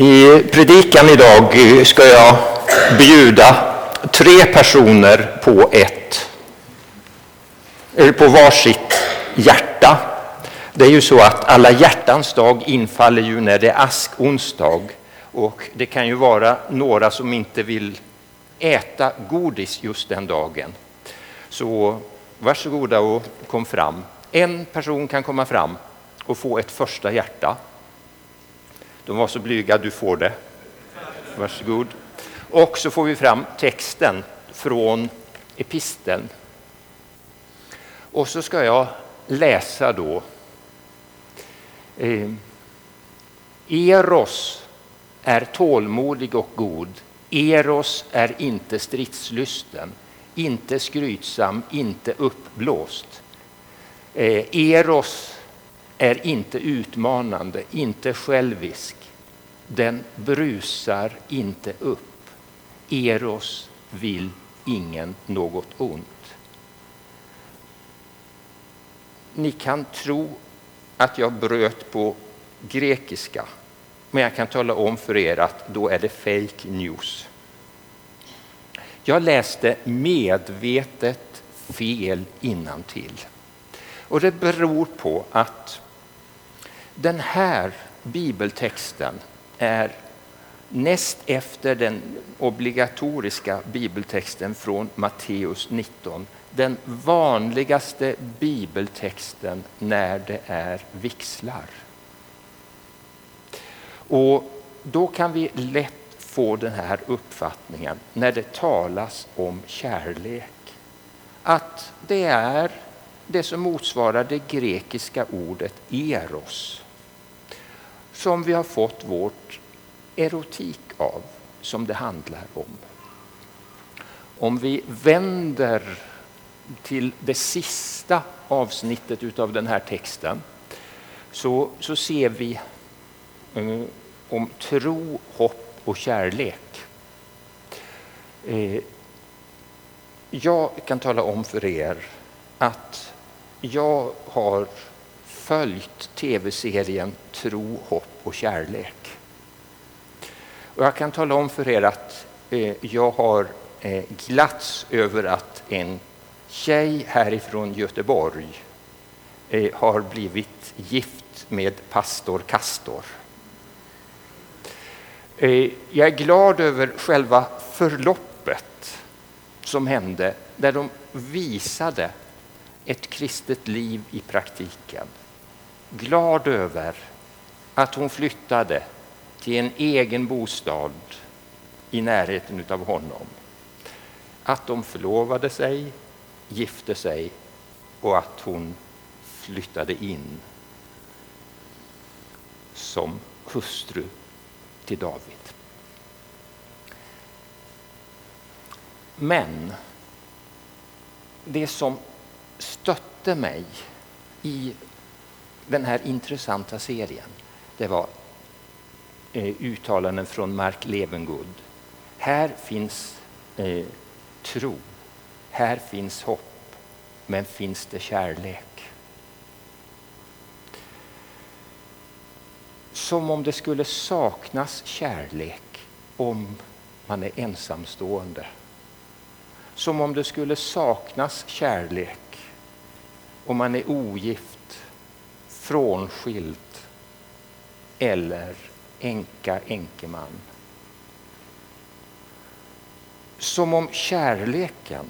I predikan idag ska jag bjuda tre personer på ett, eller på varsitt hjärta. Det är ju så att alla hjärtans dag infaller ju när det är askonsdag och det kan ju vara några som inte vill äta godis just den dagen. Så varsågoda och kom fram. En person kan komma fram och få ett första hjärta. De var så blyga, du får det. Varsågod. Och så får vi fram texten från episteln. Och så ska jag läsa då. Eh, Eros är tålmodig och god. Eros är inte stridslysten, inte skrytsam, inte uppblåst. Eh, Eros är inte utmanande, inte självisk. Den brusar inte upp. Eros vill ingen något ont. Ni kan tro att jag bröt på grekiska, men jag kan tala om för er att då är det fake news. Jag läste medvetet fel innantill. Och det beror på att den här bibeltexten är näst efter den obligatoriska bibeltexten från Matteus 19 den vanligaste bibeltexten när det är vixlar. Och då kan vi lätt få den här uppfattningen när det talas om kärlek. Att det är det som motsvarar det grekiska ordet eros som vi har fått vårt erotik av, som det handlar om. Om vi vänder till det sista avsnittet av den här texten så, så ser vi eh, om tro, hopp och kärlek. Eh, jag kan tala om för er att jag har följt tv-serien Tro, hopp och kärlek. Och jag kan tala om för er att eh, jag har eh, glatts över att en tjej härifrån Göteborg eh, har blivit gift med pastor Castor. Eh, jag är glad över själva förloppet som hände där de visade ett kristet liv i praktiken. Glad över att hon flyttade till en egen bostad i närheten av honom. Att de förlovade sig, gifte sig och att hon flyttade in som hustru till David. Men det som stötte mig i den här intressanta serien, det var eh, uttalanden från Mark Levengood. Här finns eh, tro, här finns hopp, men finns det kärlek? Som om det skulle saknas kärlek om man är ensamstående. Som om det skulle saknas kärlek om man är ogift, frånskild eller änka, enkeman. Som om kärleken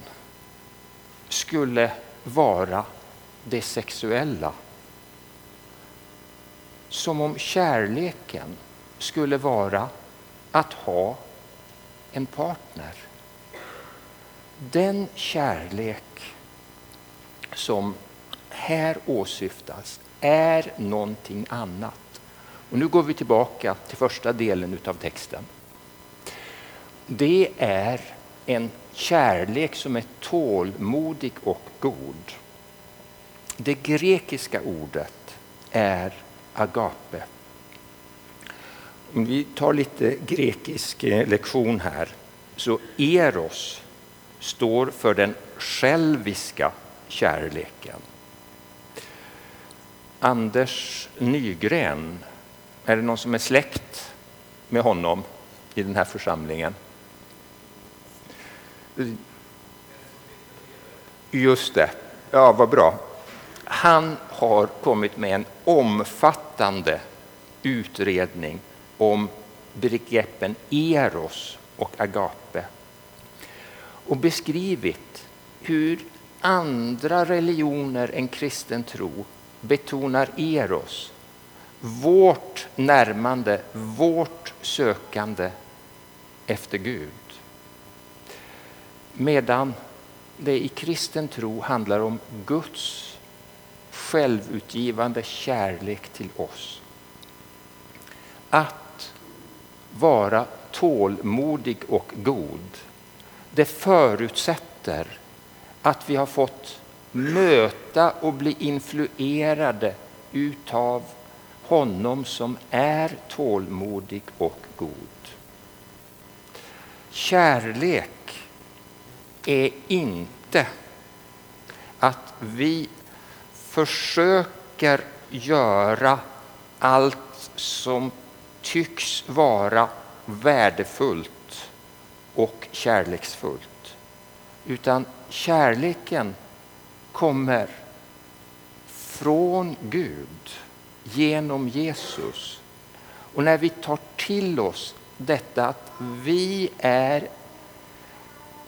skulle vara det sexuella. Som om kärleken skulle vara att ha en partner. Den kärlek som här åsyftas är någonting annat. Och nu går vi tillbaka till första delen av texten. Det är en kärlek som är tålmodig och god. Det grekiska ordet är agape. Om vi tar lite grekisk eh, lektion här, så eros står för den själviska kärleken. Anders Nygren, är det någon som är släkt med honom i den här församlingen. Just det. Ja, vad bra. Han har kommit med en omfattande utredning om begreppen eros och agape och beskrivit hur andra religioner än kristen tro betonar eros, vårt närmande, vårt sökande efter Gud. Medan det i kristen tro handlar om Guds självutgivande kärlek till oss. Att vara tålmodig och god, det förutsätter att vi har fått möta och bli influerade utav honom som är tålmodig och god. Kärlek är inte att vi försöker göra allt som tycks vara värdefullt och kärleksfullt. Utan kärleken kommer från Gud genom Jesus. Och när vi tar till oss detta att vi är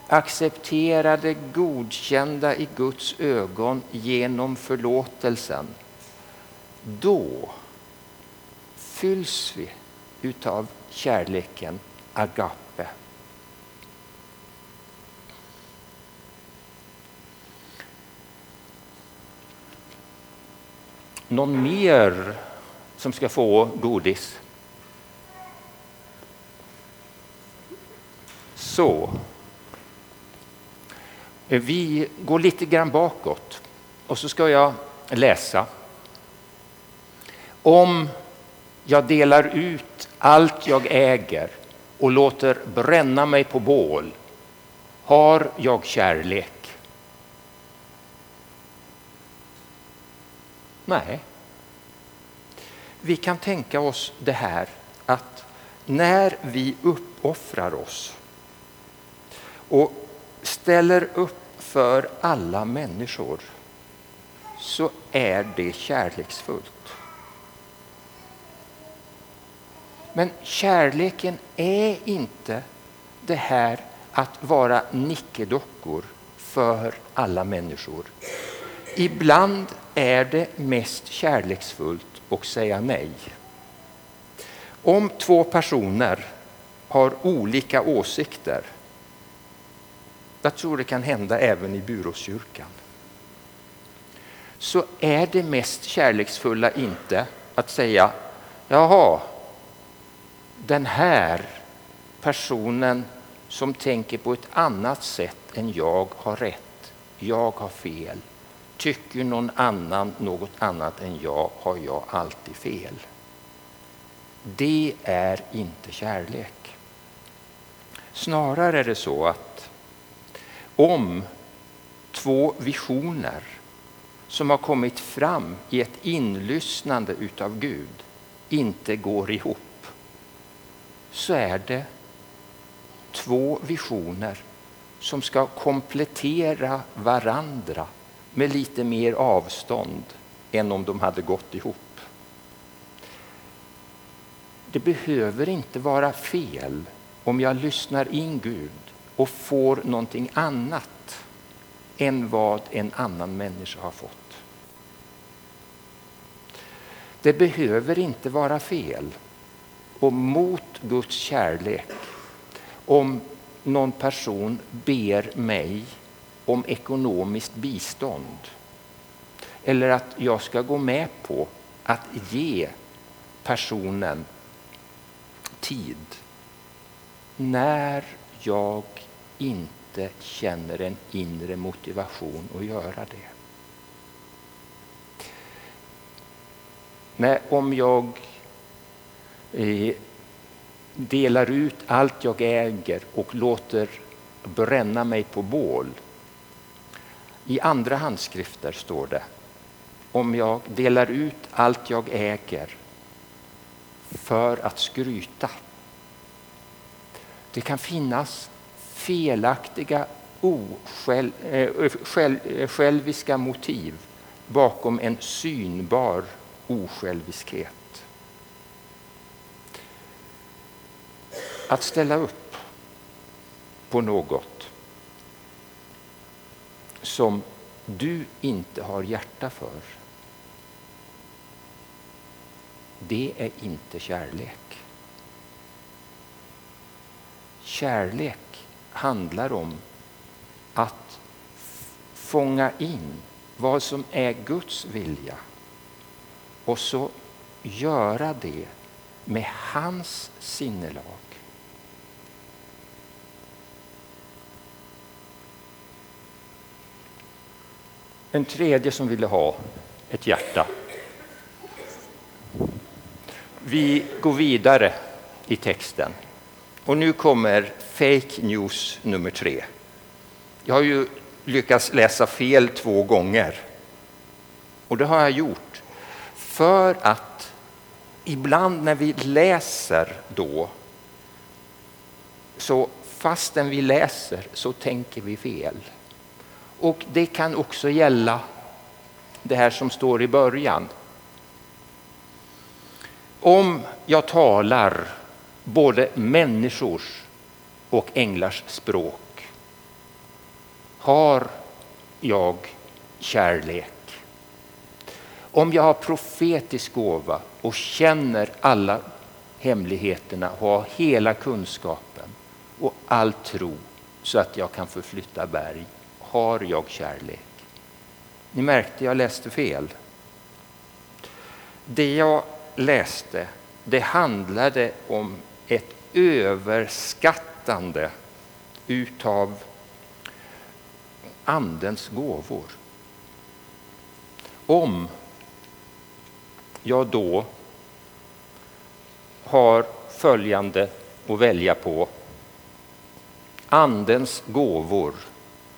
accepterade, godkända i Guds ögon genom förlåtelsen, då fylls vi utav kärleken agape. Någon mer som ska få godis? Så. Vi går lite grann bakåt och så ska jag läsa. Om jag delar ut allt jag äger och låter bränna mig på bål har jag kärlek. Nej. Vi kan tänka oss det här att när vi uppoffrar oss och ställer upp för alla människor så är det kärleksfullt. Men kärleken är inte det här att vara nickedockor för alla människor. Ibland är det mest kärleksfullt att säga nej. Om två personer har olika åsikter jag tror det kan hända även i Buråskyrkan. Så är det mest kärleksfulla inte att säga jaha, den här personen som tänker på ett annat sätt än jag har rätt, jag har fel. Tycker någon annan något annat än jag har jag alltid fel. Det är inte kärlek. Snarare är det så att om två visioner som har kommit fram i ett inlyssnande utav Gud inte går ihop så är det två visioner som ska komplettera varandra med lite mer avstånd än om de hade gått ihop. Det behöver inte vara fel om jag lyssnar in Gud och får någonting annat än vad en annan människa har fått. Det behöver inte vara fel och mot Guds kärlek om någon person ber mig om ekonomiskt bistånd eller att jag ska gå med på att ge personen tid när jag inte känner en inre motivation att göra det. Nej, om jag eh, delar ut allt jag äger och låter bränna mig på bål. I andra handskrifter står det om jag delar ut allt jag äger för att skryta det kan finnas felaktiga osjälviska eh, eh, eh, motiv bakom en synbar osjälviskhet. Att ställa upp på något som du inte har hjärta för det är inte kärlek. Kärlek handlar om att fånga in vad som är Guds vilja och så göra det med hans sinnelag. En tredje som ville ha ett hjärta. Vi går vidare i texten. Och nu kommer fake news nummer tre. Jag har ju lyckats läsa fel två gånger. Och det har jag gjort för att ibland när vi läser då så fastän vi läser så tänker vi fel. Och det kan också gälla det här som står i början. Om jag talar både människors och änglars språk har jag kärlek. Om jag har profetisk gåva och känner alla hemligheterna och har hela kunskapen och all tro så att jag kan förflytta berg, har jag kärlek. Ni märkte, jag läste fel. Det jag läste, det handlade om ett överskattande utav Andens gåvor. Om jag då har följande att välja på. Andens gåvor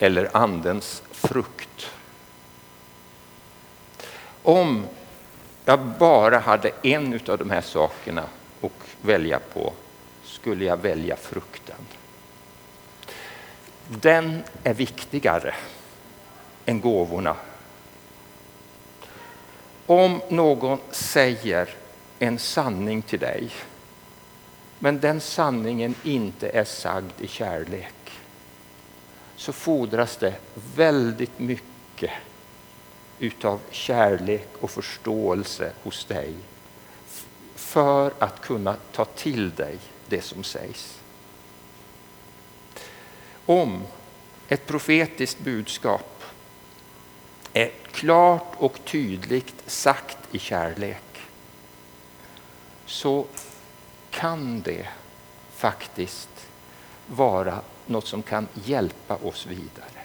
eller Andens frukt. Om jag bara hade en av de här sakerna att välja på skulle jag välja frukten. Den är viktigare än gåvorna. Om någon säger en sanning till dig men den sanningen inte är sagd i kärlek så fordras det väldigt mycket utav kärlek och förståelse hos dig för att kunna ta till dig det som sägs. Om ett profetiskt budskap är klart och tydligt sagt i kärlek så kan det faktiskt vara något som kan hjälpa oss vidare.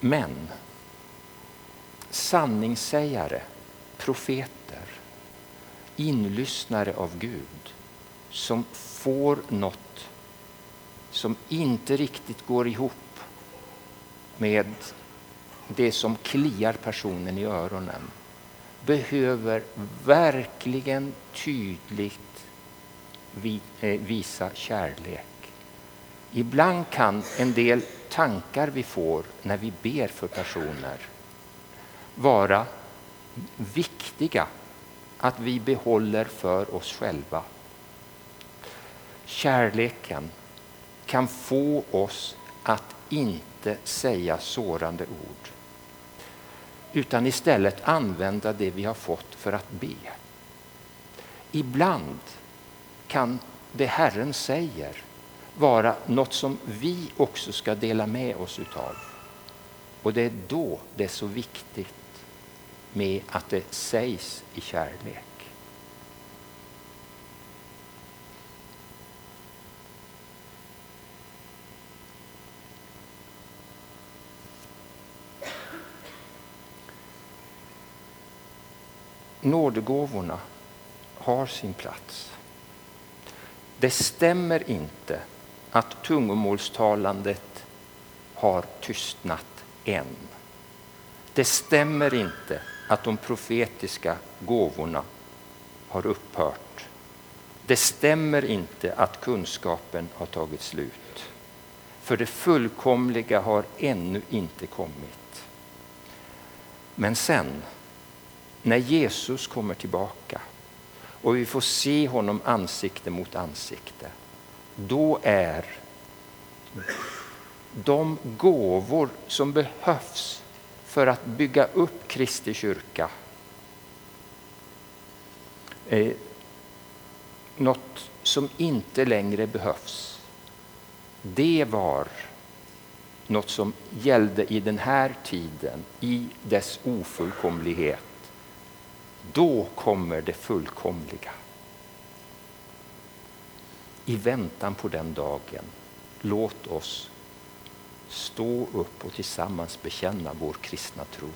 Men sanningssägare, profeter, inlyssnare av Gud som får något som inte riktigt går ihop med det som kliar personen i öronen behöver verkligen tydligt eh, visa kärlek. Ibland kan en del tankar vi får när vi ber för personer vara viktiga att vi behåller för oss själva. Kärleken kan få oss att inte säga sårande ord utan istället använda det vi har fått för att be. Ibland kan det Herren säger vara något som vi också ska dela med oss utav. Och det är då det är så viktigt med att det sägs i kärlek. Nådegåvorna har sin plats. Det stämmer inte att tungomålstalandet har tystnat än. Det stämmer inte att de profetiska gåvorna har upphört. Det stämmer inte att kunskapen har tagit slut. För det fullkomliga har ännu inte kommit. Men sen, när Jesus kommer tillbaka och vi får se honom ansikte mot ansikte, då är de gåvor som behövs för att bygga upp Kristi kyrka eh, något som inte längre behövs. Det var något som gällde i den här tiden, i dess ofullkomlighet. Då kommer det fullkomliga. I väntan på den dagen, låt oss stå upp och tillsammans bekänna vår kristna tro.